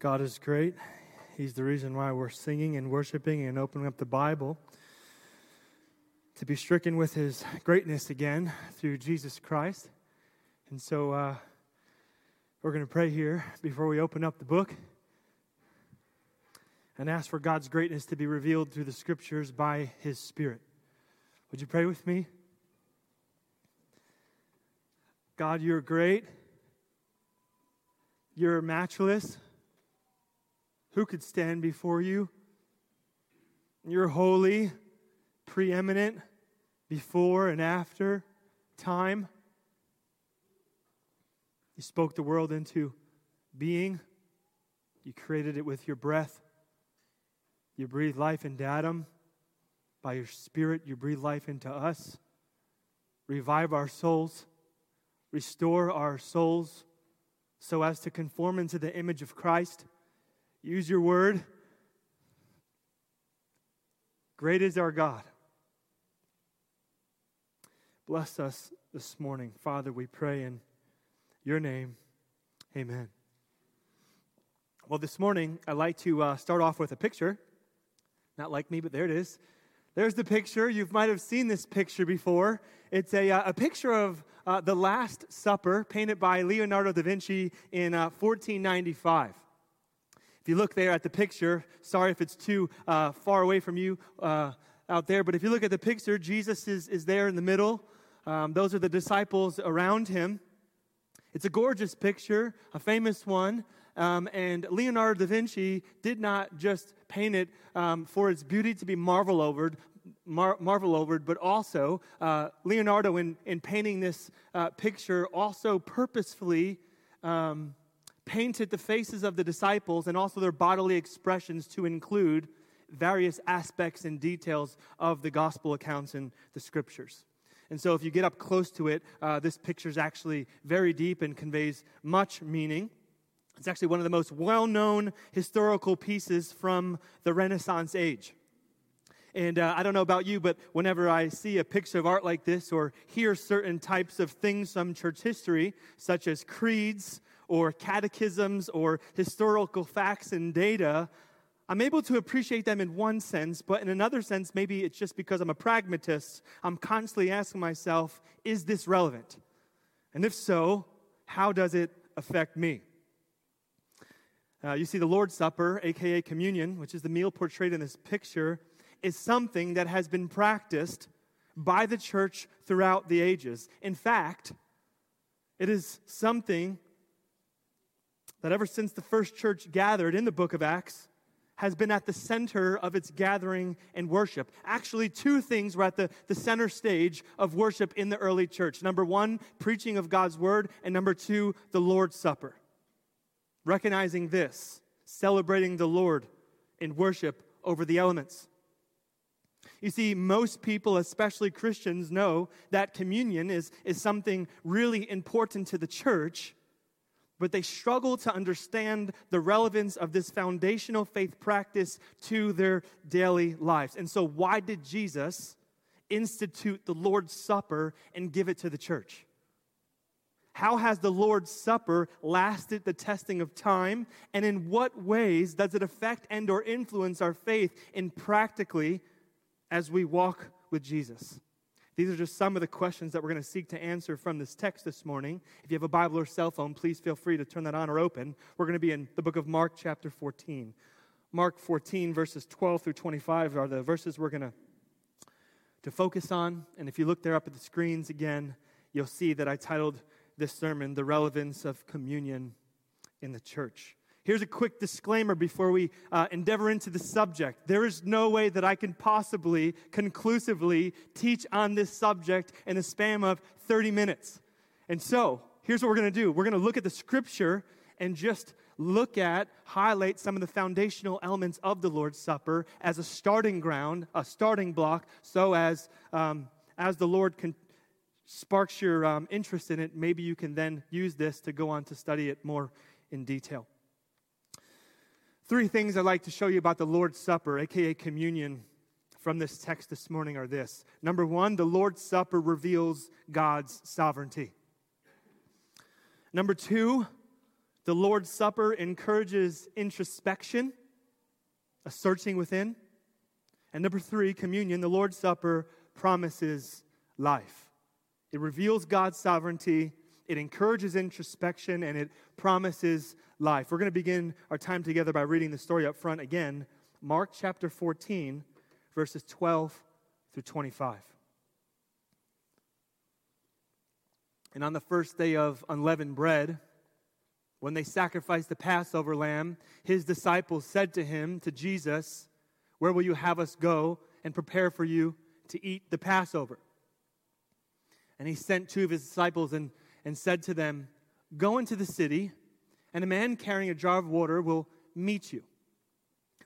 God is great. He's the reason why we're singing and worshiping and opening up the Bible to be stricken with His greatness again through Jesus Christ. And so uh, we're going to pray here before we open up the book and ask for God's greatness to be revealed through the scriptures by His Spirit. Would you pray with me? God, you're great. You're matchless. Who could stand before you? You're holy, preeminent, before and after time. You spoke the world into being. You created it with your breath. You breathe life into Adam. By your Spirit, you breathe life into us. Revive our souls. Restore our souls so as to conform into the image of Christ. Use your word. Great is our God. Bless us this morning. Father, we pray in your name. Amen. Well, this morning, I'd like to uh, start off with a picture. Not like me, but there it is. There's the picture. You might have seen this picture before. It's a, uh, a picture of uh, the Last Supper painted by Leonardo da Vinci in 1495. If you look there at the picture, sorry if it's too uh, far away from you uh, out there, but if you look at the picture, Jesus is, is there in the middle. Um, those are the disciples around him. It's a gorgeous picture, a famous one. Um, and Leonardo da Vinci did not just paint it um, for its beauty to be marvel over, mar- marvel over, but also uh, Leonardo, in, in painting this uh, picture, also purposefully um, painted the faces of the disciples and also their bodily expressions to include various aspects and details of the gospel accounts in the scriptures. And so, if you get up close to it, uh, this picture is actually very deep and conveys much meaning. It's actually one of the most well known historical pieces from the Renaissance age. And uh, I don't know about you, but whenever I see a picture of art like this or hear certain types of things from church history, such as creeds or catechisms or historical facts and data, I'm able to appreciate them in one sense, but in another sense, maybe it's just because I'm a pragmatist. I'm constantly asking myself, is this relevant? And if so, how does it affect me? Uh, you see, the Lord's Supper, aka communion, which is the meal portrayed in this picture, is something that has been practiced by the church throughout the ages. In fact, it is something that ever since the first church gathered in the book of Acts has been at the center of its gathering and worship. Actually, two things were at the, the center stage of worship in the early church. Number one, preaching of God's word, and number two, the Lord's Supper. Recognizing this, celebrating the Lord in worship over the elements. You see, most people, especially Christians, know that communion is, is something really important to the church but they struggle to understand the relevance of this foundational faith practice to their daily lives. And so, why did Jesus institute the Lord's Supper and give it to the church? How has the Lord's Supper lasted the testing of time? And in what ways does it affect and or influence our faith in practically as we walk with Jesus? These are just some of the questions that we're going to seek to answer from this text this morning. If you have a Bible or cell phone, please feel free to turn that on or open. We're going to be in the book of Mark, chapter 14. Mark 14, verses 12 through 25 are the verses we're going to, to focus on. And if you look there up at the screens again, you'll see that I titled this sermon, The Relevance of Communion in the Church. Here's a quick disclaimer before we uh, endeavor into the subject. There is no way that I can possibly conclusively teach on this subject in a span of 30 minutes. And so, here's what we're going to do we're going to look at the scripture and just look at, highlight some of the foundational elements of the Lord's Supper as a starting ground, a starting block, so as, um, as the Lord sparks your um, interest in it, maybe you can then use this to go on to study it more in detail. Three things I'd like to show you about the Lord's Supper, aka communion, from this text this morning are this. Number one, the Lord's Supper reveals God's sovereignty. Number two, The Lord's Supper encourages introspection, a searching within. And number three, communion, the Lord's Supper promises life. It reveals God's sovereignty, it encourages introspection, and it promises life. We're going to begin our time together by reading the story up front again Mark chapter 14, verses 12 through 25. And on the first day of unleavened bread, when they sacrificed the Passover lamb, his disciples said to him, to Jesus, Where will you have us go and prepare for you to eat the Passover? And he sent two of his disciples and, and said to them, Go into the city, and a man carrying a jar of water will meet you.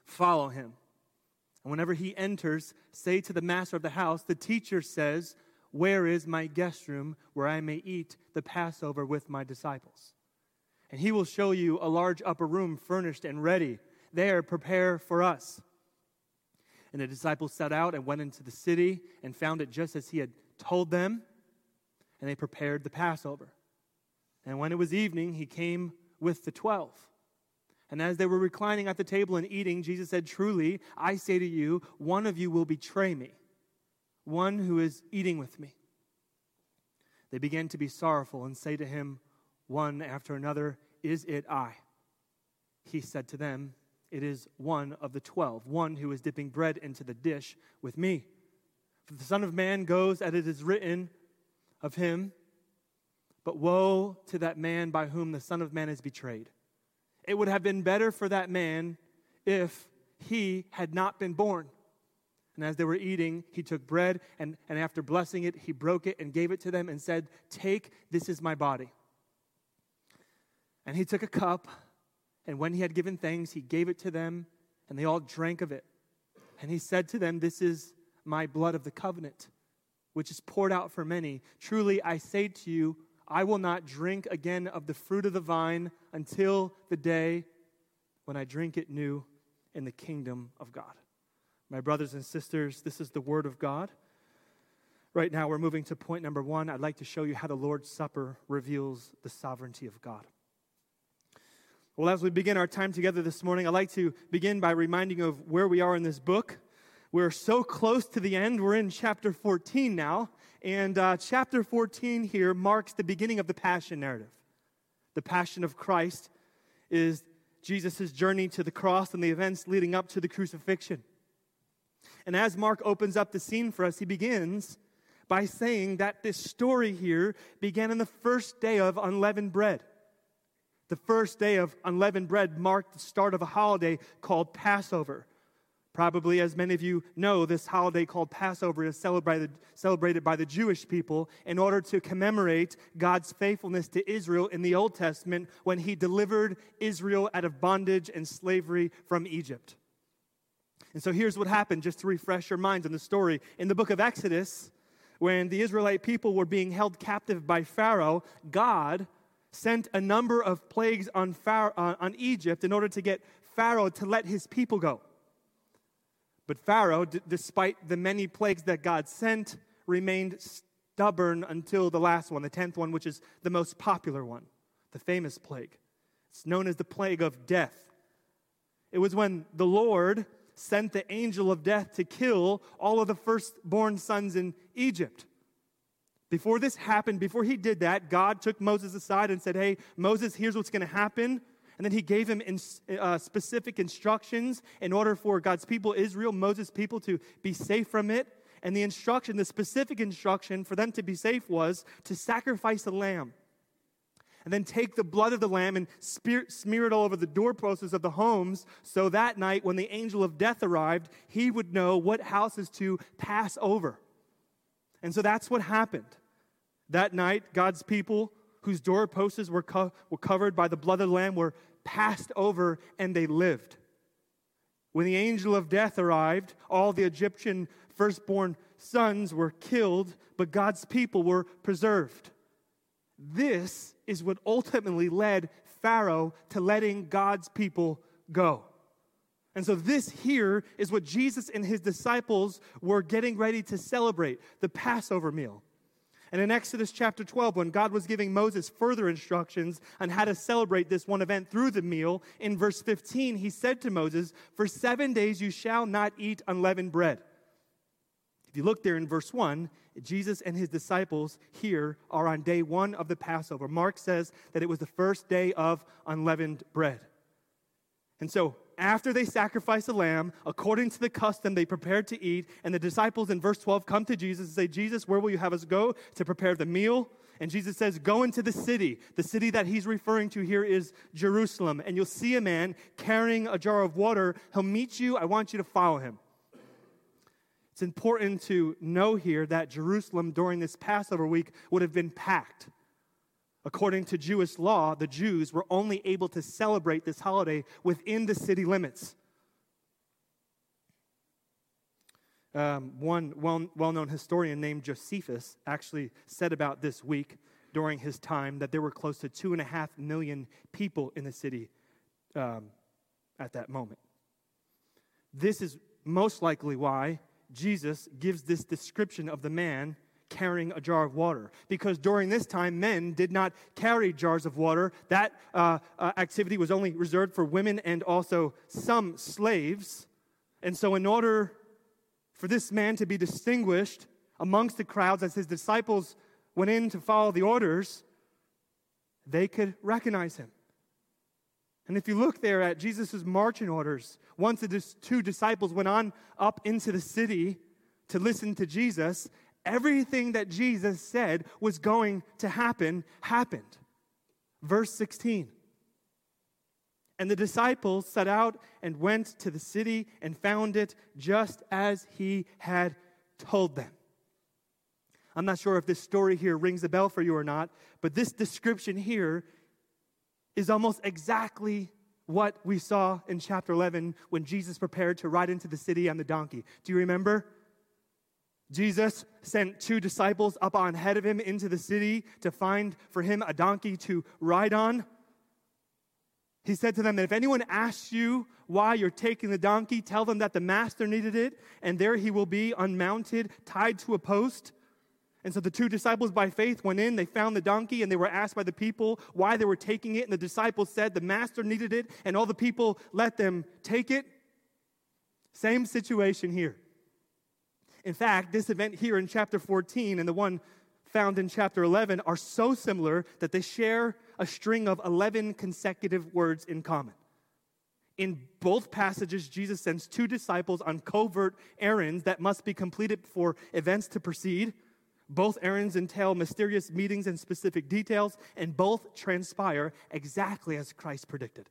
Follow him. And whenever he enters, say to the master of the house, The teacher says, Where is my guest room where I may eat the Passover with my disciples? And he will show you a large upper room furnished and ready. There, prepare for us. And the disciples set out and went into the city and found it just as he had told them, and they prepared the Passover. And when it was evening, he came with the twelve. And as they were reclining at the table and eating, Jesus said, Truly, I say to you, one of you will betray me, one who is eating with me. They began to be sorrowful and say to him, one after another, Is it I? He said to them, It is one of the twelve, one who is dipping bread into the dish with me. For the Son of Man goes as it is written of him, but woe to that man by whom the Son of Man is betrayed. It would have been better for that man if he had not been born. And as they were eating, he took bread, and, and after blessing it, he broke it and gave it to them and said, Take, this is my body. And he took a cup, and when he had given thanks, he gave it to them, and they all drank of it. And he said to them, This is my blood of the covenant, which is poured out for many. Truly, I say to you, I will not drink again of the fruit of the vine until the day when I drink it new in the kingdom of God. My brothers and sisters, this is the word of God. Right now, we're moving to point number one. I'd like to show you how the Lord's Supper reveals the sovereignty of God. Well, as we begin our time together this morning, I'd like to begin by reminding you of where we are in this book. We're so close to the end. We're in chapter 14 now. And uh, chapter 14 here marks the beginning of the Passion narrative. The Passion of Christ is Jesus' journey to the cross and the events leading up to the crucifixion. And as Mark opens up the scene for us, he begins by saying that this story here began on the first day of unleavened bread. The first day of unleavened bread marked the start of a holiday called Passover. Probably, as many of you know, this holiday called Passover is celebrated, celebrated by the Jewish people in order to commemorate God's faithfulness to Israel in the Old Testament when he delivered Israel out of bondage and slavery from Egypt. And so here's what happened, just to refresh your minds on the story. In the book of Exodus, when the Israelite people were being held captive by Pharaoh, God sent a number of plagues on, Pharaoh, uh, on Egypt in order to get Pharaoh to let his people go. But Pharaoh, d- despite the many plagues that God sent, remained stubborn until the last one, the tenth one, which is the most popular one, the famous plague. It's known as the plague of death. It was when the Lord sent the angel of death to kill all of the firstborn sons in Egypt. Before this happened, before he did that, God took Moses aside and said, Hey, Moses, here's what's going to happen. And then he gave him in, uh, specific instructions in order for God's people, Israel, Moses' people, to be safe from it. And the instruction, the specific instruction for them to be safe was to sacrifice a lamb. And then take the blood of the lamb and spear, smear it all over the doorposts of the homes, so that night, when the angel of death arrived, he would know what houses to pass over. And so that's what happened. That night, God's people whose doorposts were, co- were covered by the blood of the Lamb were passed over and they lived. When the angel of death arrived, all the Egyptian firstborn sons were killed, but God's people were preserved. This is what ultimately led Pharaoh to letting God's people go. And so, this here is what Jesus and his disciples were getting ready to celebrate the Passover meal. And in Exodus chapter 12, when God was giving Moses further instructions on how to celebrate this one event through the meal, in verse 15, he said to Moses, For seven days you shall not eat unleavened bread. If you look there in verse 1, Jesus and his disciples here are on day one of the Passover. Mark says that it was the first day of unleavened bread. And so, after they sacrifice a lamb, according to the custom, they prepared to eat. And the disciples in verse 12 come to Jesus and say, Jesus, where will you have us go to prepare the meal? And Jesus says, Go into the city. The city that he's referring to here is Jerusalem. And you'll see a man carrying a jar of water. He'll meet you. I want you to follow him. It's important to know here that Jerusalem during this Passover week would have been packed. According to Jewish law, the Jews were only able to celebrate this holiday within the city limits. Um, one well known historian named Josephus actually said about this week during his time that there were close to two and a half million people in the city um, at that moment. This is most likely why Jesus gives this description of the man carrying a jar of water. Because during this time, men did not carry jars of water. That uh, uh, activity was only reserved for women and also some slaves. And so, in order for this man to be distinguished amongst the crowds as his disciples went in to follow the orders, they could recognize him. And if you look there at Jesus' marching orders, once the two disciples went on up into the city to listen to Jesus, everything that Jesus said was going to happen happened. Verse 16. And the disciples set out and went to the city and found it just as he had told them. I'm not sure if this story here rings a bell for you or not, but this description here is almost exactly what we saw in chapter 11 when Jesus prepared to ride into the city on the donkey. Do you remember? Jesus sent two disciples up on ahead of him into the city to find for him a donkey to ride on. He said to them that if anyone asks you why you're taking the donkey, tell them that the master needed it, and there he will be unmounted, tied to a post. And so the two disciples by faith went in, they found the donkey, and they were asked by the people why they were taking it. And the disciples said the master needed it, and all the people let them take it. Same situation here. In fact, this event here in chapter 14 and the one found in chapter 11 are so similar that they share a string of 11 consecutive words in common. In both passages, Jesus sends two disciples on covert errands that must be completed for events to proceed. Both errands entail mysterious meetings and specific details, and both transpire exactly as Christ predicted.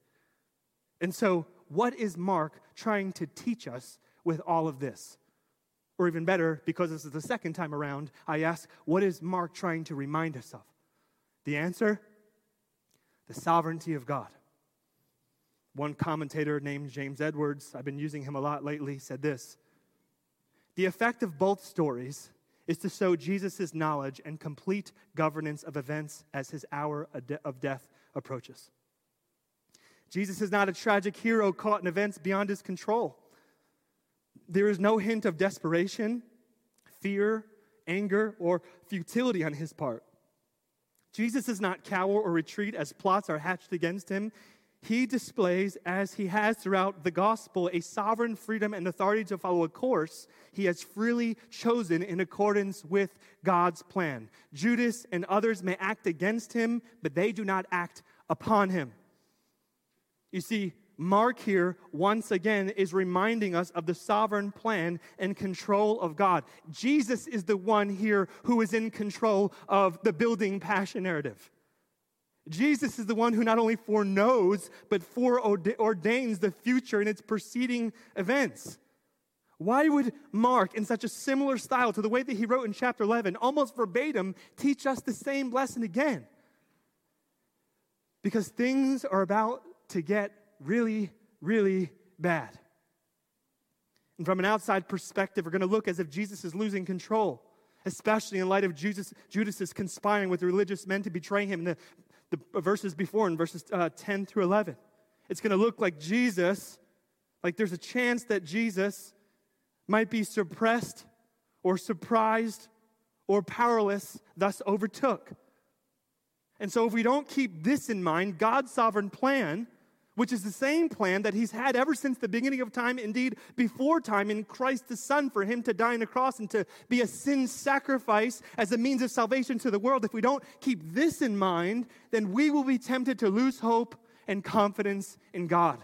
And so, what is Mark trying to teach us with all of this? Or even better, because this is the second time around, I ask, what is Mark trying to remind us of? The answer? The sovereignty of God. One commentator named James Edwards, I've been using him a lot lately, said this The effect of both stories is to show Jesus' knowledge and complete governance of events as his hour of death approaches. Jesus is not a tragic hero caught in events beyond his control. There is no hint of desperation, fear, anger, or futility on his part. Jesus does not cower or retreat as plots are hatched against him. He displays, as he has throughout the gospel, a sovereign freedom and authority to follow a course he has freely chosen in accordance with God's plan. Judas and others may act against him, but they do not act upon him. You see, Mark here, once again, is reminding us of the sovereign plan and control of God. Jesus is the one here who is in control of the building passion narrative. Jesus is the one who not only foreknows, but foreordains the future and its preceding events. Why would Mark, in such a similar style to the way that he wrote in chapter 11, almost verbatim, teach us the same lesson again? Because things are about to get really, really bad. And from an outside perspective, we're going to look as if Jesus is losing control, especially in light of Jesus, Judas is conspiring with religious men to betray him in the, the verses before, in verses uh, 10 through 11. It's going to look like Jesus, like there's a chance that Jesus might be suppressed or surprised or powerless, thus overtook. And so, if we don't keep this in mind, God's sovereign plan, which is the same plan that He's had ever since the beginning of time, indeed before time, in Christ the Son, for Him to die on a cross and to be a sin sacrifice as a means of salvation to the world, if we don't keep this in mind, then we will be tempted to lose hope and confidence in God.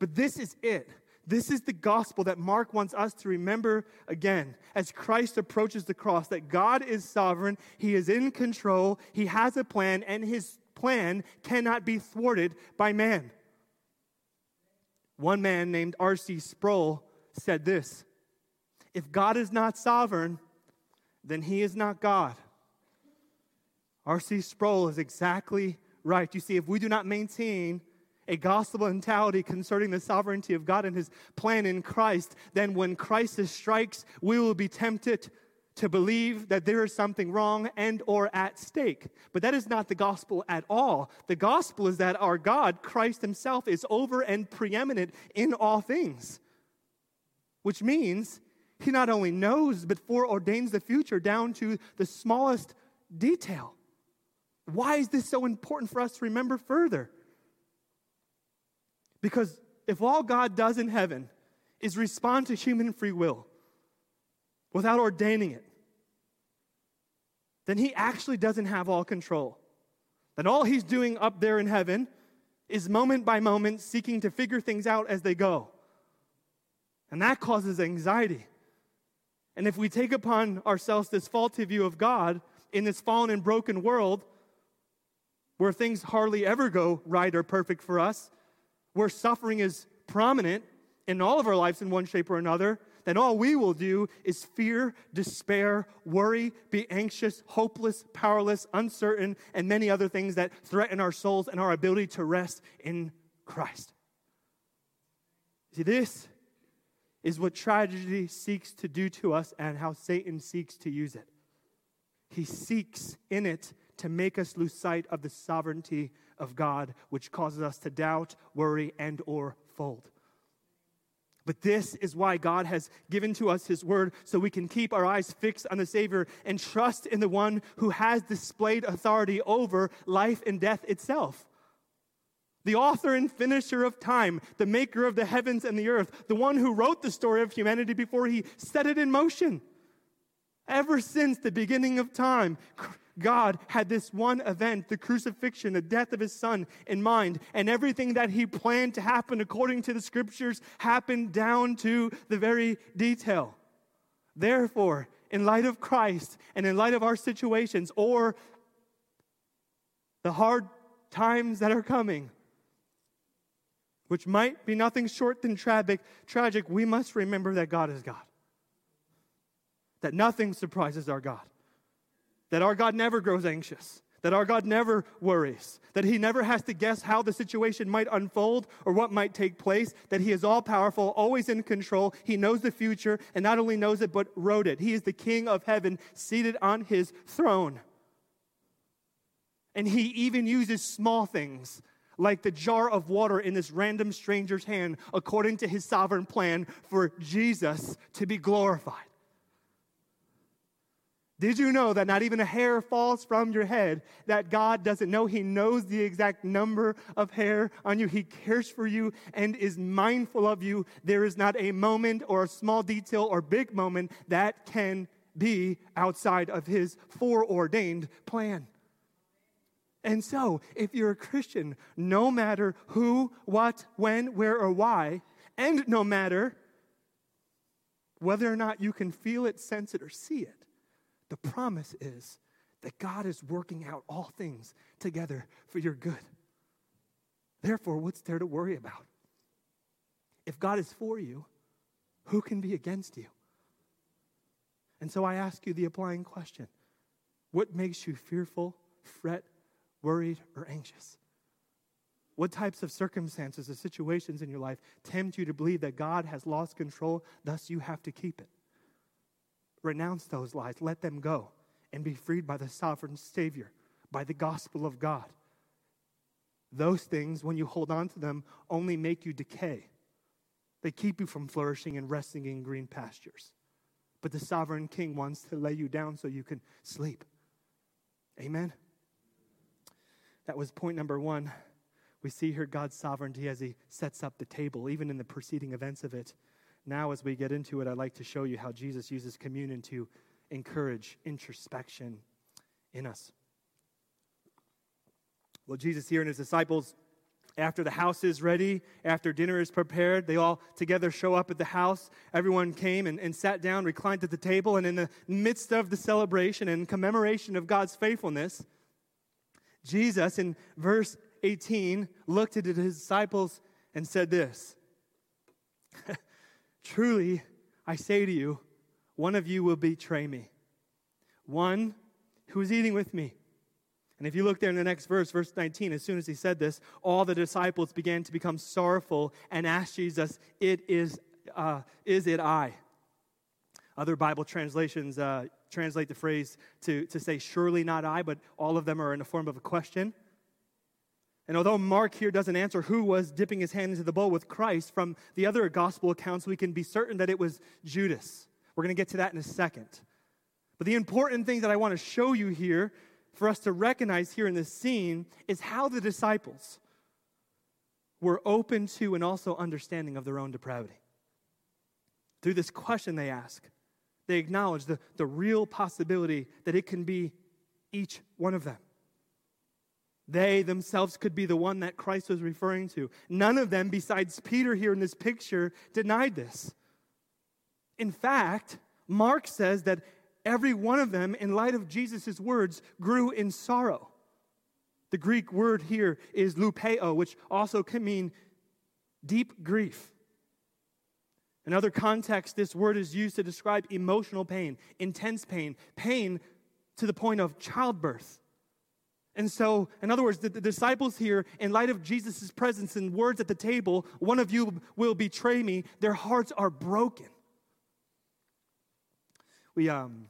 But this is it. This is the gospel that Mark wants us to remember again as Christ approaches the cross that God is sovereign, He is in control, He has a plan, and His plan cannot be thwarted by man. One man named R.C. Sproul said this If God is not sovereign, then He is not God. R.C. Sproul is exactly right. You see, if we do not maintain a gospel mentality concerning the sovereignty of God and his plan in Christ, then when crisis strikes, we will be tempted to believe that there is something wrong and or at stake. But that is not the gospel at all. The gospel is that our God, Christ himself, is over and preeminent in all things. Which means he not only knows but foreordains the future down to the smallest detail. Why is this so important for us to remember further? Because if all God does in heaven is respond to human free will without ordaining it, then he actually doesn't have all control. Then all he's doing up there in heaven is moment by moment seeking to figure things out as they go. And that causes anxiety. And if we take upon ourselves this faulty view of God in this fallen and broken world, where things hardly ever go right or perfect for us, where suffering is prominent in all of our lives in one shape or another, then all we will do is fear, despair, worry, be anxious, hopeless, powerless, uncertain, and many other things that threaten our souls and our ability to rest in Christ. See, this is what tragedy seeks to do to us and how Satan seeks to use it. He seeks in it to make us lose sight of the sovereignty of God, which causes us to doubt, worry, and or fold. But this is why God has given to us His Word so we can keep our eyes fixed on the Savior and trust in the one who has displayed authority over life and death itself. The author and finisher of time, the maker of the heavens and the earth, the one who wrote the story of humanity before He set it in motion. Ever since the beginning of time, God had this one event, the crucifixion, the death of his son, in mind, and everything that he planned to happen according to the scriptures happened down to the very detail. Therefore, in light of Christ and in light of our situations or the hard times that are coming, which might be nothing short than tragic, tragic, we must remember that God is God. That nothing surprises our God that our God never grows anxious, that our God never worries, that He never has to guess how the situation might unfold or what might take place, that He is all powerful, always in control. He knows the future, and not only knows it, but wrote it. He is the King of heaven, seated on His throne. And He even uses small things like the jar of water in this random stranger's hand, according to His sovereign plan for Jesus to be glorified. Did you know that not even a hair falls from your head? That God doesn't know. He knows the exact number of hair on you. He cares for you and is mindful of you. There is not a moment or a small detail or big moment that can be outside of His foreordained plan. And so, if you're a Christian, no matter who, what, when, where, or why, and no matter whether or not you can feel it, sense it, or see it, the promise is that God is working out all things together for your good. Therefore, what's there to worry about? If God is for you, who can be against you? And so I ask you the applying question What makes you fearful, fret, worried, or anxious? What types of circumstances or situations in your life tempt you to believe that God has lost control, thus you have to keep it? Renounce those lies, let them go, and be freed by the sovereign Savior, by the gospel of God. Those things, when you hold on to them, only make you decay. They keep you from flourishing and resting in green pastures. but the sovereign king wants to lay you down so you can sleep. Amen? That was point number one. We see here God's sovereignty as he sets up the table, even in the preceding events of it. Now, as we get into it, I'd like to show you how Jesus uses communion to encourage introspection in us. Well, Jesus here and his disciples after the house is ready, after dinner is prepared, they all together show up at the house. Everyone came and, and sat down, reclined at the table, and in the midst of the celebration and commemoration of God's faithfulness, Jesus, in verse 18, looked at his disciples and said this Truly, I say to you, one of you will betray me. One who is eating with me. And if you look there in the next verse, verse 19, as soon as he said this, all the disciples began to become sorrowful and asked Jesus, It is, uh, is it I? Other Bible translations uh, translate the phrase to, to say, Surely not I, but all of them are in the form of a question. And although Mark here doesn't answer who was dipping his hand into the bowl with Christ, from the other gospel accounts, we can be certain that it was Judas. We're going to get to that in a second. But the important thing that I want to show you here for us to recognize here in this scene is how the disciples were open to and also understanding of their own depravity. Through this question they ask, they acknowledge the, the real possibility that it can be each one of them. They themselves could be the one that Christ was referring to. None of them, besides Peter here in this picture, denied this. In fact, Mark says that every one of them, in light of Jesus' words, grew in sorrow. The Greek word here is lupeo, which also can mean deep grief. In other contexts, this word is used to describe emotional pain, intense pain, pain to the point of childbirth. And so, in other words, the, the disciples here, in light of Jesus' presence and words at the table, one of you will betray me, their hearts are broken. We, um,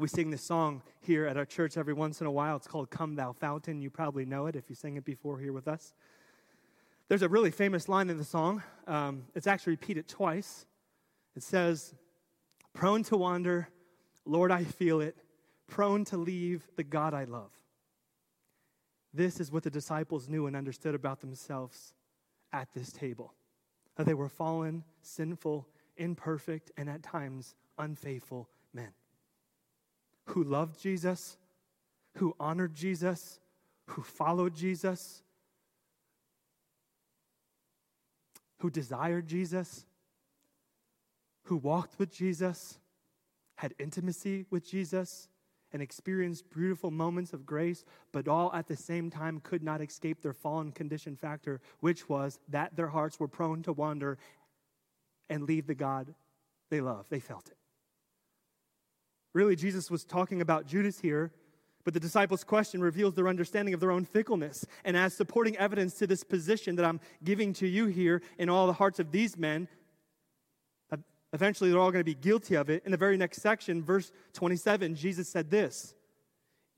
we sing this song here at our church every once in a while. It's called Come Thou Fountain. You probably know it if you sang it before here with us. There's a really famous line in the song. Um, it's actually repeated twice. It says, Prone to wander, Lord, I feel it, prone to leave the God I love. This is what the disciples knew and understood about themselves at this table that they were fallen, sinful, imperfect, and at times unfaithful men who loved Jesus, who honored Jesus, who followed Jesus, who desired Jesus, who walked with Jesus, had intimacy with Jesus, and experienced beautiful moments of grace, but all at the same time could not escape their fallen condition factor, which was that their hearts were prone to wander and leave the God they love. They felt it. Really, Jesus was talking about Judas here, but the disciples' question reveals their understanding of their own fickleness. And as supporting evidence to this position that I'm giving to you here in all the hearts of these men, eventually they're all going to be guilty of it. In the very next section, verse 27, Jesus said this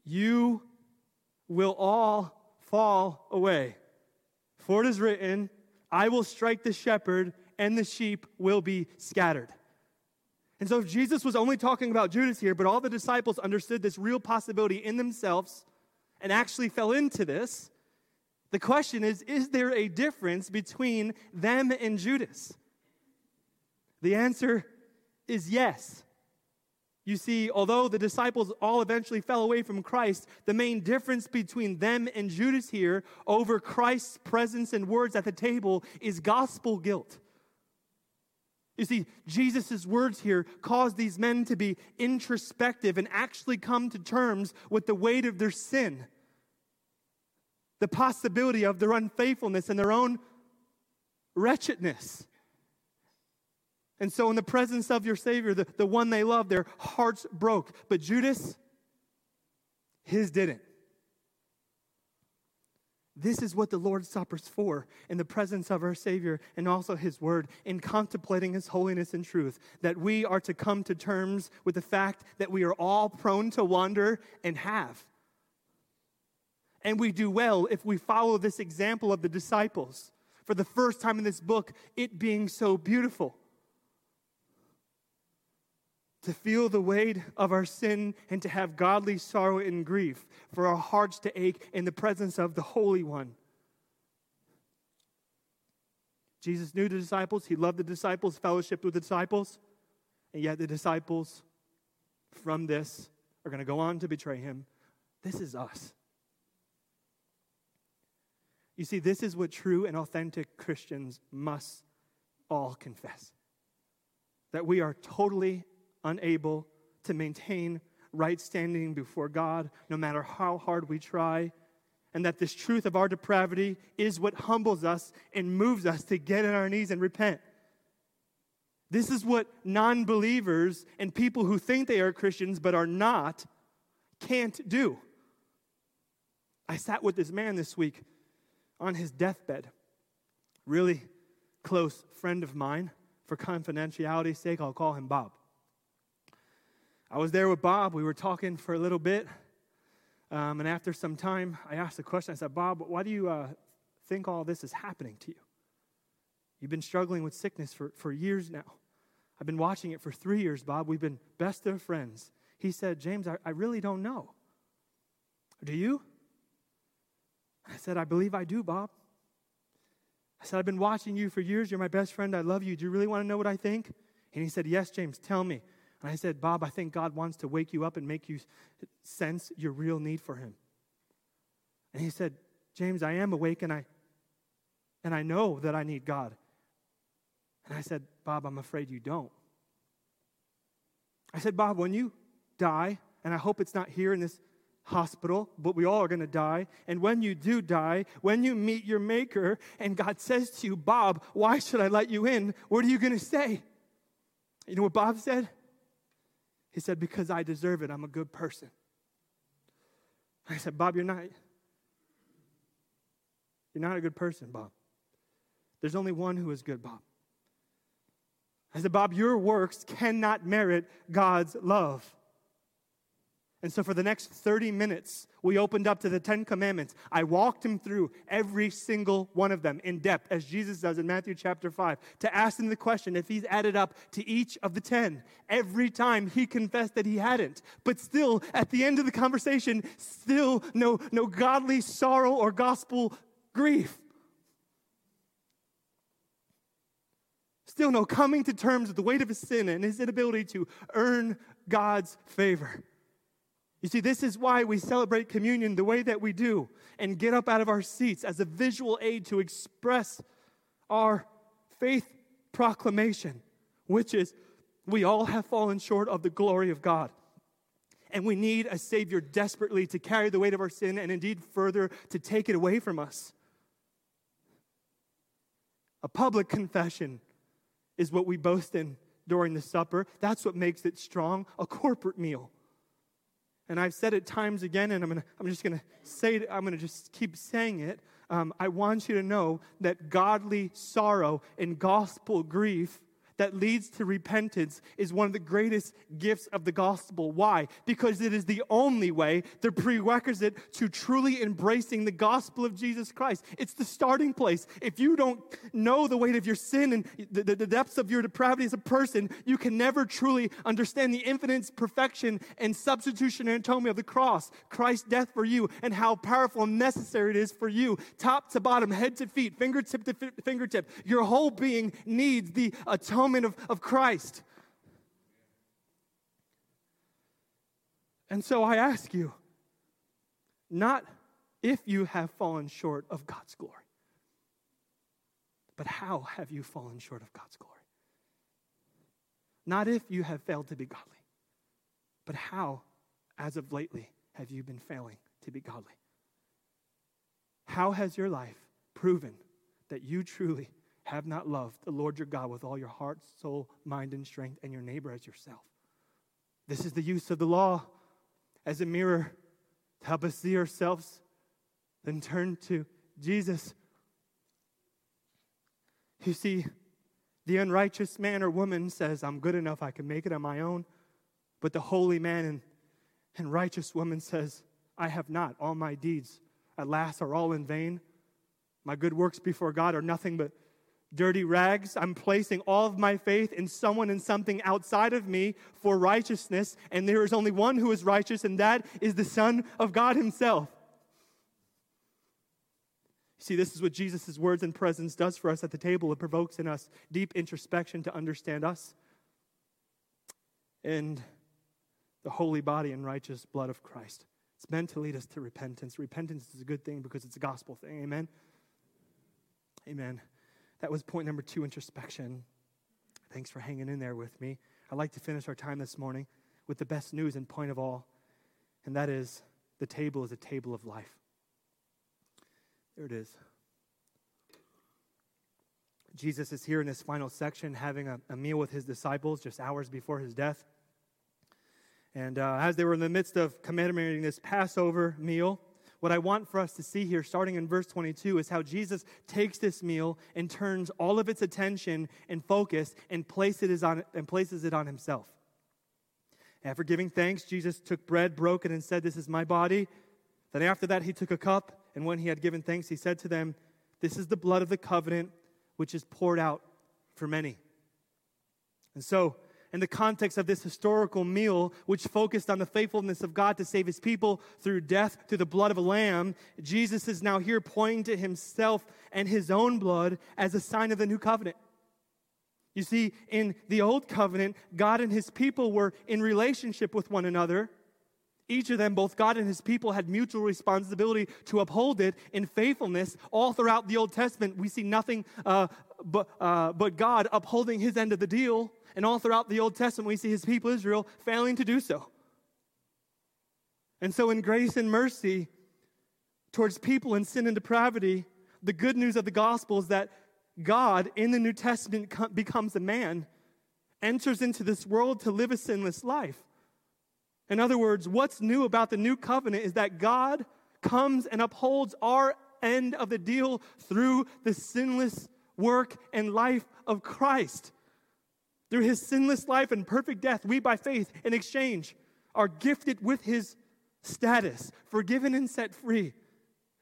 You will all fall away. For it is written, I will strike the shepherd, and the sheep will be scattered. And so, if Jesus was only talking about Judas here, but all the disciples understood this real possibility in themselves and actually fell into this, the question is is there a difference between them and Judas? The answer is yes. You see, although the disciples all eventually fell away from Christ, the main difference between them and Judas here over Christ's presence and words at the table is gospel guilt. You see, Jesus' words here cause these men to be introspective and actually come to terms with the weight of their sin, the possibility of their unfaithfulness and their own wretchedness. And so, in the presence of your Savior, the, the one they love, their hearts broke. But Judas, his didn't. This is what the Lord's Supper is for in the presence of our Savior and also His Word, in contemplating His holiness and truth, that we are to come to terms with the fact that we are all prone to wander and have. And we do well if we follow this example of the disciples for the first time in this book, it being so beautiful. To feel the weight of our sin and to have godly sorrow and grief, for our hearts to ache in the presence of the Holy One. Jesus knew the disciples, he loved the disciples, fellowshiped with the disciples, and yet the disciples from this are going to go on to betray him. This is us. You see, this is what true and authentic Christians must all confess that we are totally unable to maintain right standing before God, no matter how hard we try, and that this truth of our depravity is what humbles us and moves us to get on our knees and repent. This is what non believers and people who think they are Christians but are not can't do. I sat with this man this week on his deathbed, really close friend of mine. For confidentiality's sake, I'll call him Bob. I was there with Bob. We were talking for a little bit. Um, and after some time, I asked the question I said, Bob, why do you uh, think all this is happening to you? You've been struggling with sickness for, for years now. I've been watching it for three years, Bob. We've been best of friends. He said, James, I, I really don't know. Do you? I said, I believe I do, Bob. I said, I've been watching you for years. You're my best friend. I love you. Do you really want to know what I think? And he said, Yes, James, tell me. And I said, Bob, I think God wants to wake you up and make you sense your real need for him. And he said, James, I am awake and I and I know that I need God. And I said, Bob, I'm afraid you don't. I said, Bob, when you die, and I hope it's not here in this hospital, but we all are going to die. And when you do die, when you meet your Maker, and God says to you, Bob, why should I let you in? What are you going to say? You know what Bob said? He said, Because I deserve it. I'm a good person. I said, Bob, you're not. You're not a good person, Bob. There's only one who is good, Bob. I said, Bob, your works cannot merit God's love. And so, for the next 30 minutes, we opened up to the Ten Commandments. I walked him through every single one of them in depth, as Jesus does in Matthew chapter 5, to ask him the question if he's added up to each of the 10. Every time he confessed that he hadn't. But still, at the end of the conversation, still no, no godly sorrow or gospel grief. Still, no coming to terms with the weight of his sin and his inability to earn God's favor. You see, this is why we celebrate communion the way that we do and get up out of our seats as a visual aid to express our faith proclamation, which is we all have fallen short of the glory of God. And we need a Savior desperately to carry the weight of our sin and indeed further to take it away from us. A public confession is what we boast in during the supper. That's what makes it strong. A corporate meal and I've said it times again, and I'm, gonna, I'm just going to say it, I'm going to just keep saying it. Um, I want you to know that godly sorrow and gospel grief that leads to repentance is one of the greatest gifts of the gospel. Why? Because it is the only way, the prerequisite to truly embracing the gospel of Jesus Christ. It's the starting place. If you don't know the weight of your sin and the, the, the depths of your depravity as a person, you can never truly understand the infinite perfection and substitution and atonement of the cross, Christ's death for you, and how powerful and necessary it is for you, top to bottom, head to feet, fingertip to fingertip. Your whole being needs the of, of Christ. And so I ask you, not if you have fallen short of God's glory, but how have you fallen short of God's glory? Not if you have failed to be godly, but how, as of lately, have you been failing to be godly? How has your life proven that you truly have not loved the Lord your God with all your heart, soul, mind, and strength, and your neighbor as yourself. This is the use of the law as a mirror to help us see ourselves, then turn to Jesus. You see, the unrighteous man or woman says, I'm good enough, I can make it on my own. But the holy man and, and righteous woman says, I have not. All my deeds, at last, are all in vain. My good works before God are nothing but dirty rags. I'm placing all of my faith in someone and something outside of me for righteousness, and there is only one who is righteous, and that is the Son of God Himself. See, this is what Jesus' words and presence does for us at the table. It provokes in us deep introspection to understand us and the holy body and righteous blood of Christ. It's meant to lead us to repentance. Repentance is a good thing because it's a gospel thing. Amen? Amen. That was point number two introspection. Thanks for hanging in there with me. I'd like to finish our time this morning with the best news and point of all, and that is the table is a table of life. There it is. Jesus is here in this final section having a, a meal with his disciples just hours before his death. And uh, as they were in the midst of commemorating this Passover meal, what I want for us to see here, starting in verse 22, is how Jesus takes this meal and turns all of its attention and focus and, place it on, and places it on himself. After giving thanks, Jesus took bread, broke it, and said, This is my body. Then after that, he took a cup, and when he had given thanks, he said to them, This is the blood of the covenant, which is poured out for many. And so, in the context of this historical meal, which focused on the faithfulness of God to save his people through death, through the blood of a lamb, Jesus is now here pointing to himself and his own blood as a sign of the new covenant. You see, in the old covenant, God and his people were in relationship with one another. Each of them, both God and his people, had mutual responsibility to uphold it in faithfulness. All throughout the Old Testament, we see nothing uh, but, uh, but God upholding his end of the deal. And all throughout the Old Testament, we see his people Israel failing to do so. And so, in grace and mercy towards people in sin and depravity, the good news of the gospel is that God in the New Testament becomes a man, enters into this world to live a sinless life. In other words, what's new about the new covenant is that God comes and upholds our end of the deal through the sinless work and life of Christ. Through his sinless life and perfect death, we by faith, in exchange, are gifted with his status, forgiven and set free.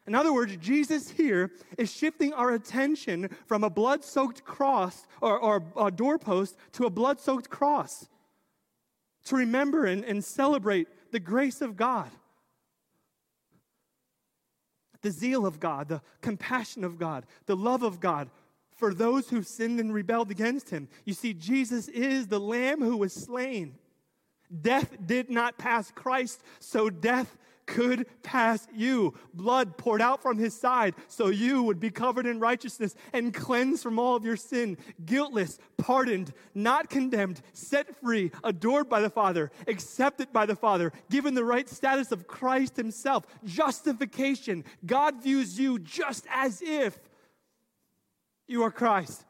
In other words, Jesus here is shifting our attention from a blood soaked cross or, or a doorpost to a blood soaked cross to remember and, and celebrate the grace of God, the zeal of God, the compassion of God, the love of God for those who sinned and rebelled against him. You see, Jesus is the Lamb who was slain. Death did not pass Christ, so death could pass you. Blood poured out from his side, so you would be covered in righteousness and cleansed from all of your sin, guiltless, pardoned, not condemned, set free, adored by the Father, accepted by the Father, given the right status of Christ himself. Justification. God views you just as if you are Christ.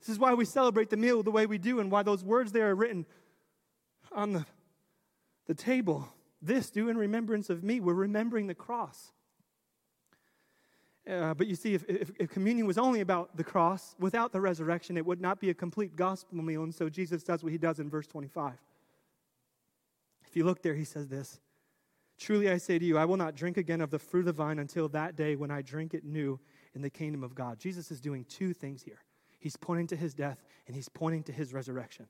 This is why we celebrate the meal the way we do and why those words there are written on the, the table. This do in remembrance of me. We're remembering the cross. Uh, but you see, if, if, if, communion was only about the cross, without the resurrection, it would not be a complete gospel meal. And so Jesus does what he does in verse 25. If you look there, he says this Truly I say to you, I will not drink again of the fruit of the vine until that day when I drink it new in the kingdom of God. Jesus is doing two things here he's pointing to his death and he's pointing to his resurrection.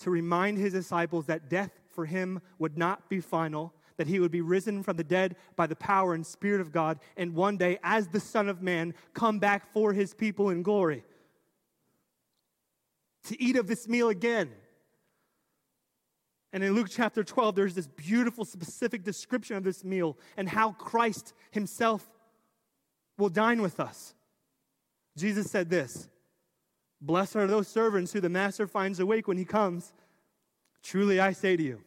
To remind his disciples that death for him would not be final, that he would be risen from the dead by the power and spirit of God, and one day, as the Son of Man, come back for his people in glory. To eat of this meal again. And in Luke chapter 12, there's this beautiful, specific description of this meal and how Christ himself will dine with us. Jesus said this Blessed are those servants who the master finds awake when he comes. Truly I say to you,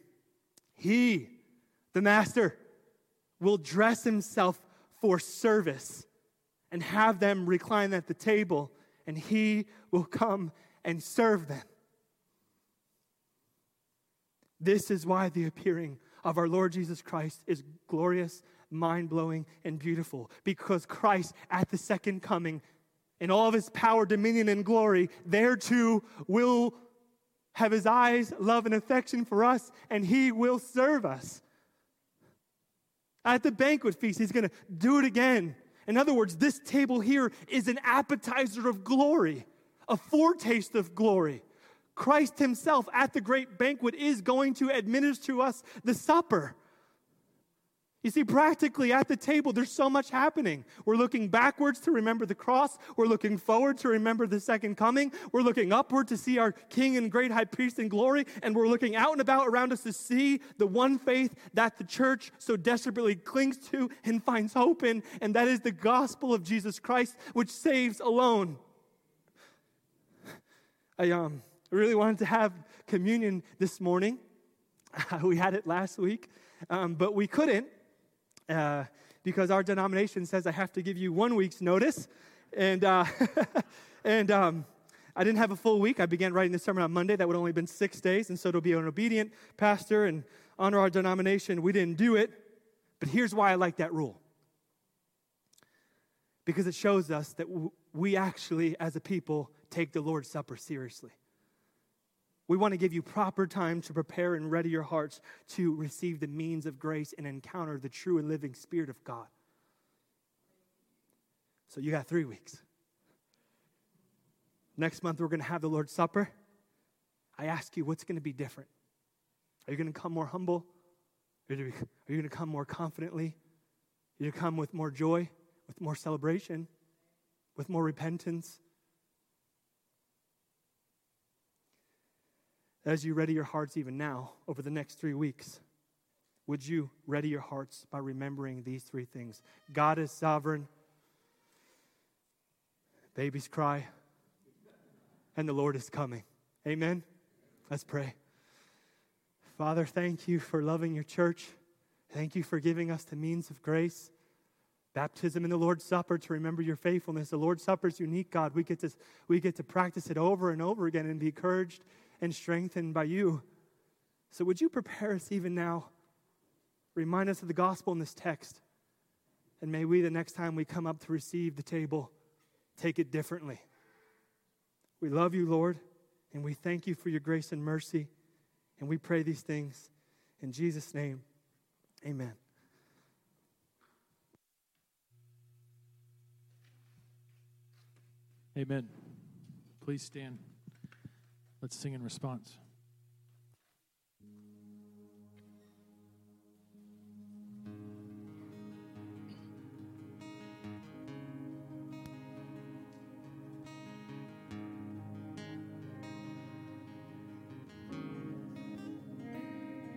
he, the master, will dress himself for service and have them recline at the table, and he will come and serve them. This is why the appearing of our Lord Jesus Christ is glorious mind blowing, and beautiful because Christ, at the second coming, in all of his power, dominion, and glory, there too will have his eyes, love, and affection for us, and he will serve us. At the banquet feast, he's going to do it again. In other words, this table here is an appetizer of glory, a foretaste of glory. Christ Himself at the great banquet is going to administer to us the supper. You see, practically at the table, there's so much happening. We're looking backwards to remember the cross. We're looking forward to remember the second coming. We're looking upward to see our King and great high priest in glory. And we're looking out and about around us to see the one faith that the church so desperately clings to and finds hope in. And that is the gospel of Jesus Christ, which saves alone. I um, really wanted to have communion this morning. we had it last week, um, but we couldn't uh, because our denomination says I have to give you one week's notice. And, uh, and um, I didn't have a full week. I began writing the sermon on Monday. That would only have been six days. And so to be an obedient pastor and honor our denomination, we didn't do it. But here's why I like that rule because it shows us that we actually, as a people, take the Lord's Supper seriously. We want to give you proper time to prepare and ready your hearts to receive the means of grace and encounter the true and living Spirit of God. So you got three weeks. Next month, we're going to have the Lord's Supper. I ask you, what's going to be different? Are you going to come more humble? Are you going to come more confidently? Are you going to come with more joy, with more celebration, with more repentance? As you ready your hearts even now over the next three weeks, would you ready your hearts by remembering these three things? God is sovereign, babies cry, and the Lord is coming. Amen? Let's pray. Father, thank you for loving your church. Thank you for giving us the means of grace. Baptism in the Lord's Supper to remember your faithfulness. The Lord's Supper is unique, God. We get, to, we get to practice it over and over again and be encouraged and strengthened by you. So, would you prepare us even now? Remind us of the gospel in this text. And may we, the next time we come up to receive the table, take it differently. We love you, Lord, and we thank you for your grace and mercy. And we pray these things in Jesus' name. Amen. Amen. Please stand. Let's sing in response.